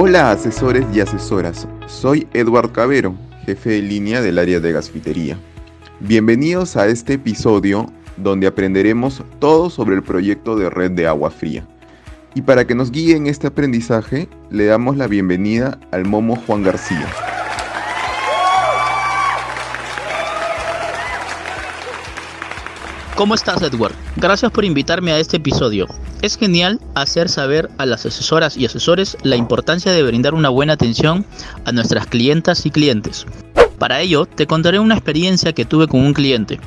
Hola asesores y asesoras, soy Edward Cabero, jefe de línea del área de gasfitería. Bienvenidos a este episodio donde aprenderemos todo sobre el proyecto de red de agua fría. Y para que nos guíe en este aprendizaje, le damos la bienvenida al Momo Juan García. ¿Cómo estás, Edward? Gracias por invitarme a este episodio. Es genial hacer saber a las asesoras y asesores la importancia de brindar una buena atención a nuestras clientas y clientes. Para ello, te contaré una experiencia que tuve con un cliente.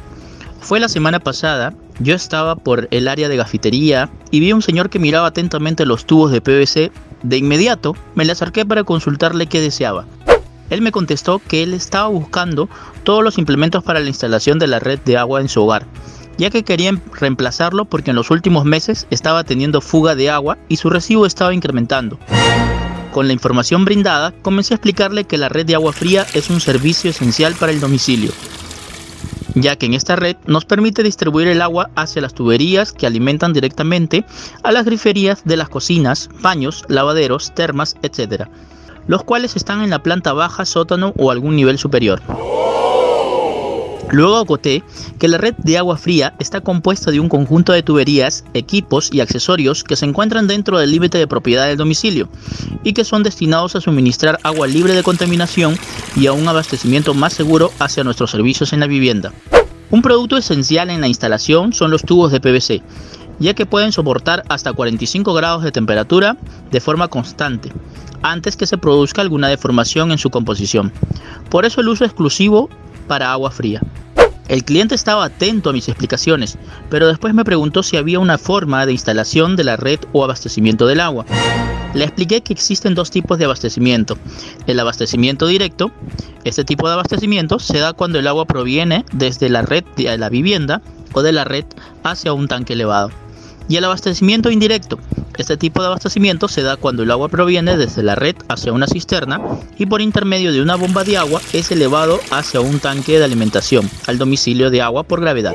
Fue la semana pasada, yo estaba por el área de gafitería y vi a un señor que miraba atentamente los tubos de PVC. De inmediato, me le acerqué para consultarle qué deseaba. Él me contestó que él estaba buscando todos los implementos para la instalación de la red de agua en su hogar ya que querían reemplazarlo porque en los últimos meses estaba teniendo fuga de agua y su recibo estaba incrementando. Con la información brindada, comencé a explicarle que la red de agua fría es un servicio esencial para el domicilio, ya que en esta red nos permite distribuir el agua hacia las tuberías que alimentan directamente a las griferías de las cocinas, baños, lavaderos, termas, etc., los cuales están en la planta baja, sótano o algún nivel superior. Luego acoté que la red de agua fría está compuesta de un conjunto de tuberías, equipos y accesorios que se encuentran dentro del límite de propiedad del domicilio y que son destinados a suministrar agua libre de contaminación y a un abastecimiento más seguro hacia nuestros servicios en la vivienda. Un producto esencial en la instalación son los tubos de PVC, ya que pueden soportar hasta 45 grados de temperatura de forma constante, antes que se produzca alguna deformación en su composición. Por eso el uso exclusivo para agua fría. El cliente estaba atento a mis explicaciones, pero después me preguntó si había una forma de instalación de la red o abastecimiento del agua. Le expliqué que existen dos tipos de abastecimiento. El abastecimiento directo. Este tipo de abastecimiento se da cuando el agua proviene desde la red de la vivienda o de la red hacia un tanque elevado. Y el abastecimiento indirecto. Este tipo de abastecimiento se da cuando el agua proviene desde la red hacia una cisterna y por intermedio de una bomba de agua es elevado hacia un tanque de alimentación al domicilio de agua por gravedad.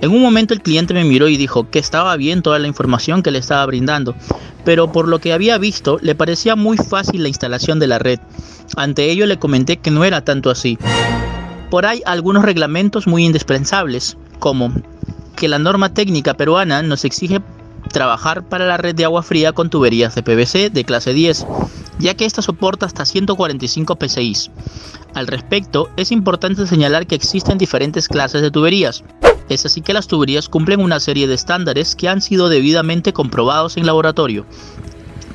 En un momento el cliente me miró y dijo que estaba bien toda la información que le estaba brindando, pero por lo que había visto le parecía muy fácil la instalación de la red. Ante ello le comenté que no era tanto así. Por ahí algunos reglamentos muy indispensables, como que la norma técnica peruana nos exige trabajar para la red de agua fría con tuberías de PVC de clase 10, ya que esta soporta hasta 145 PSI. Al respecto, es importante señalar que existen diferentes clases de tuberías. Es así que las tuberías cumplen una serie de estándares que han sido debidamente comprobados en laboratorio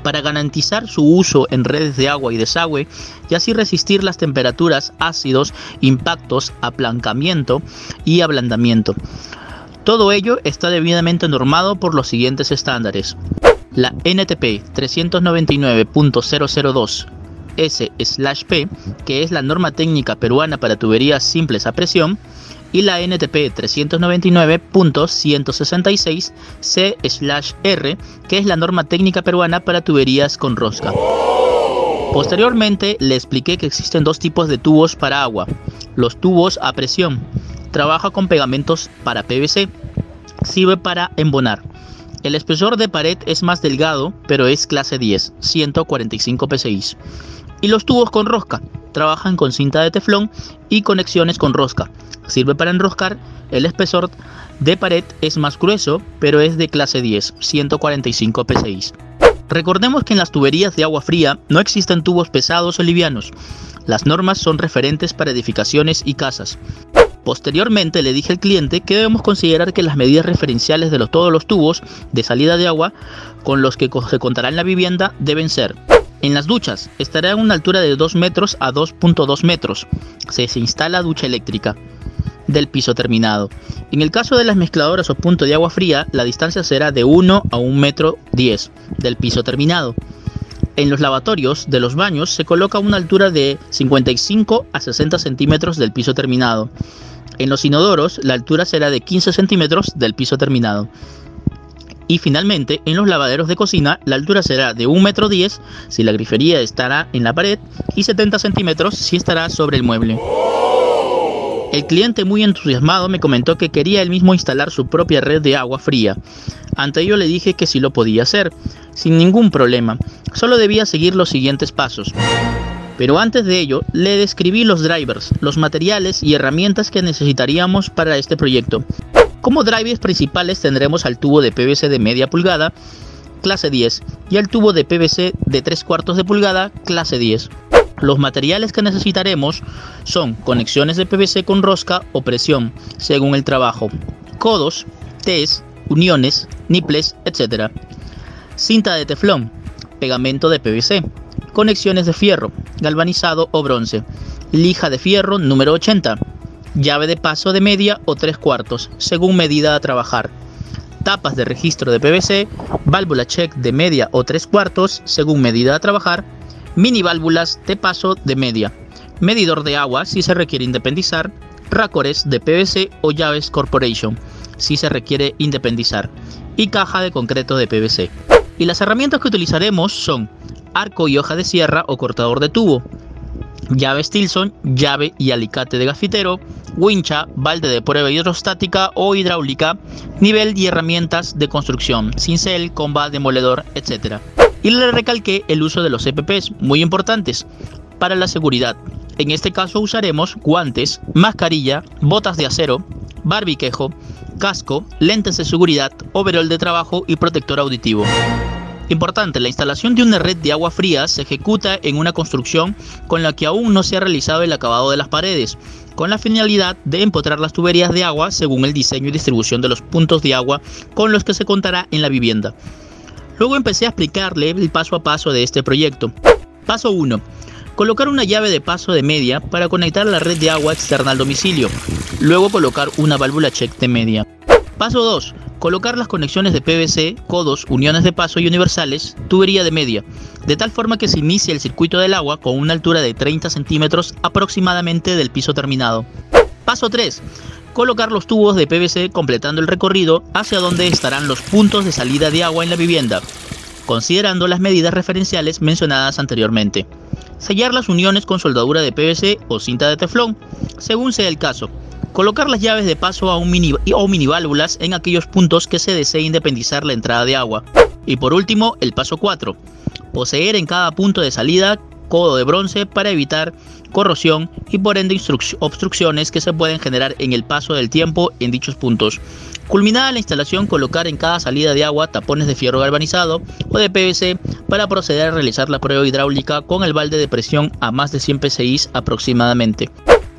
para garantizar su uso en redes de agua y desagüe y así resistir las temperaturas, ácidos, impactos, aplancamiento y ablandamiento. Todo ello está debidamente normado por los siguientes estándares. La NTP 399.002 S/P, que es la norma técnica peruana para tuberías simples a presión, y la NTP 399.166 C/R, que es la norma técnica peruana para tuberías con rosca. Posteriormente le expliqué que existen dos tipos de tubos para agua, los tubos a presión Trabaja con pegamentos para PVC. Sirve para embonar. El espesor de pared es más delgado, pero es clase 10, 145 psi. Y los tubos con rosca trabajan con cinta de teflón y conexiones con rosca. Sirve para enroscar. El espesor de pared es más grueso, pero es de clase 10, 145 psi. Recordemos que en las tuberías de agua fría no existen tubos pesados o livianos. Las normas son referentes para edificaciones y casas. Posteriormente le dije al cliente que debemos considerar que las medidas referenciales de todos los tubos de salida de agua con los que se contará en la vivienda deben ser en las duchas estará a una altura de 2 metros a 2.2 metros. Se, instala ducha eléctrica del piso terminado. En el caso de las mezcladoras o punto de agua fría, la distancia será de 1 a 1 metro 10 del piso terminado. En los lavatorios de los baños se coloca una altura de 55 a 60 centímetros del piso terminado. En los inodoros la altura será de 15 centímetros del piso terminado. Y finalmente, en los lavaderos de cocina, la altura será de 1 metro 10 si la grifería estará en la pared y 70 centímetros si estará sobre el mueble. El cliente muy entusiasmado me comentó que quería él mismo instalar su propia red de agua fría. Ante ello le dije que sí lo podía hacer, sin ningún problema, solo debía seguir los siguientes pasos. Pero antes de ello, le describí los drivers, los materiales y herramientas que necesitaríamos para este proyecto. Como drivers principales tendremos al tubo de PVC de media pulgada, clase 10, y al tubo de PVC de 3 cuartos de pulgada, clase 10. Los materiales que necesitaremos son conexiones de PVC con rosca o presión, según el trabajo, codos, Ts, uniones, niples, etc. Cinta de teflón, pegamento de PVC, conexiones de fierro, galvanizado o bronce, lija de fierro número 80, llave de paso de media o 3 cuartos, según medida a trabajar, tapas de registro de PVC, válvula check de media o 3 cuartos, según medida a trabajar, mini válvulas de paso de media, medidor de agua si se requiere independizar, racores de PVC o llaves Corporation si se requiere independizar. Y caja de concreto de PVC. Y las herramientas que utilizaremos son arco y hoja de sierra o cortador de tubo, llave Stilson, llave y alicate de gafitero, wincha, balde de prueba hidrostática o hidráulica, nivel y herramientas de construcción, cincel, comba, demoledor, etc y le recalqué el uso de los EPPs, muy importantes para la seguridad. En este caso usaremos guantes, mascarilla, botas de acero, barbiquejo, casco, lentes de seguridad, overol de trabajo y protector auditivo. Importante, la instalación de una red de agua fría se ejecuta en una construcción con la que aún no se ha realizado el acabado de las paredes, con la finalidad de empotrar las tuberías de agua según el diseño y distribución de los puntos de agua con los que se contará en la vivienda. Luego empecé a explicarle el paso a paso de este proyecto. Paso 1. Colocar una llave de paso de media para conectar la red de agua externa al domicilio. Luego colocar una válvula check de media. Paso 2. Colocar las conexiones de PVC, codos, uniones de paso y universales, tubería de media, de tal forma que se inicie el circuito del agua con una altura de 30 centímetros aproximadamente del piso terminado. Paso 3 colocar los tubos de PVC completando el recorrido hacia donde estarán los puntos de salida de agua en la vivienda, considerando las medidas referenciales mencionadas anteriormente. Sellar las uniones con soldadura de PVC o cinta de teflón, según sea el caso. Colocar las llaves de paso a un mini, o mini válvulas en aquellos puntos que se desee independizar la entrada de agua. Y por último, el paso 4. Poseer en cada punto de salida codo de bronce para evitar corrosión y por ende obstrucciones que se pueden generar en el paso del tiempo en dichos puntos. Culminada la instalación, colocar en cada salida de agua tapones de fierro galvanizado o de PVC para proceder a realizar la prueba hidráulica con el balde de presión a más de 100 psi aproximadamente.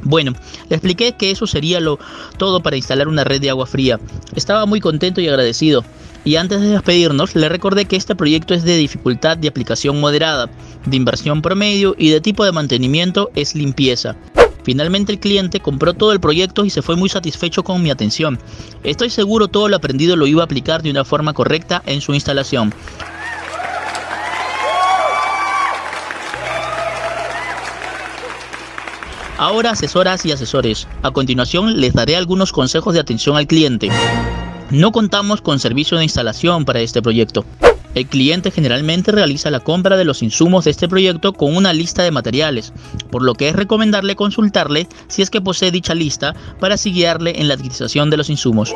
Bueno, le expliqué que eso sería lo todo para instalar una red de agua fría. Estaba muy contento y agradecido. Y antes de despedirnos, le recordé que este proyecto es de dificultad de aplicación moderada, de inversión promedio y de tipo de mantenimiento es limpieza. Finalmente el cliente compró todo el proyecto y se fue muy satisfecho con mi atención. Estoy seguro todo lo aprendido lo iba a aplicar de una forma correcta en su instalación. Ahora asesoras y asesores. A continuación les daré algunos consejos de atención al cliente. No contamos con servicio de instalación para este proyecto. El cliente generalmente realiza la compra de los insumos de este proyecto con una lista de materiales, por lo que es recomendable consultarle si es que posee dicha lista para así guiarle en la adquisición de los insumos.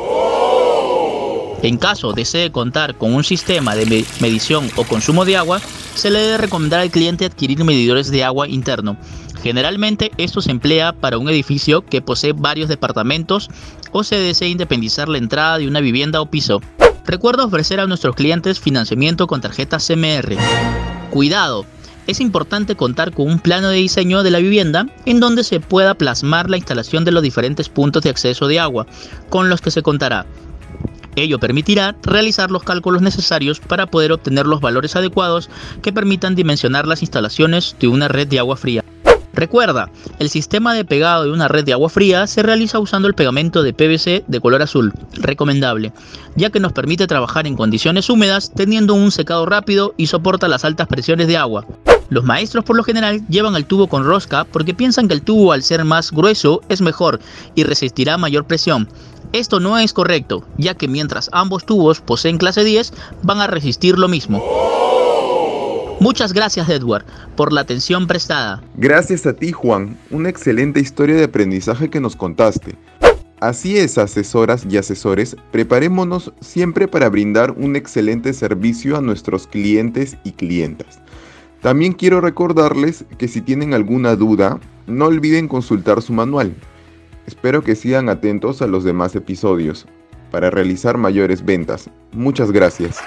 En caso desee contar con un sistema de medición o consumo de agua, se le debe recomendar al cliente adquirir medidores de agua interno, Generalmente esto se emplea para un edificio que posee varios departamentos o se desea independizar la entrada de una vivienda o piso. Recuerda ofrecer a nuestros clientes financiamiento con tarjeta CMR. Cuidado, es importante contar con un plano de diseño de la vivienda en donde se pueda plasmar la instalación de los diferentes puntos de acceso de agua con los que se contará. Ello permitirá realizar los cálculos necesarios para poder obtener los valores adecuados que permitan dimensionar las instalaciones de una red de agua fría. Recuerda, el sistema de pegado de una red de agua fría se realiza usando el pegamento de PVC de color azul, recomendable, ya que nos permite trabajar en condiciones húmedas teniendo un secado rápido y soporta las altas presiones de agua. Los maestros por lo general llevan el tubo con rosca porque piensan que el tubo al ser más grueso es mejor y resistirá mayor presión. Esto no es correcto, ya que mientras ambos tubos poseen clase 10 van a resistir lo mismo. Muchas gracias Edward por la atención prestada. Gracias a ti Juan, una excelente historia de aprendizaje que nos contaste. Así es, asesoras y asesores, preparémonos siempre para brindar un excelente servicio a nuestros clientes y clientas. También quiero recordarles que si tienen alguna duda, no olviden consultar su manual. Espero que sigan atentos a los demás episodios para realizar mayores ventas. Muchas gracias.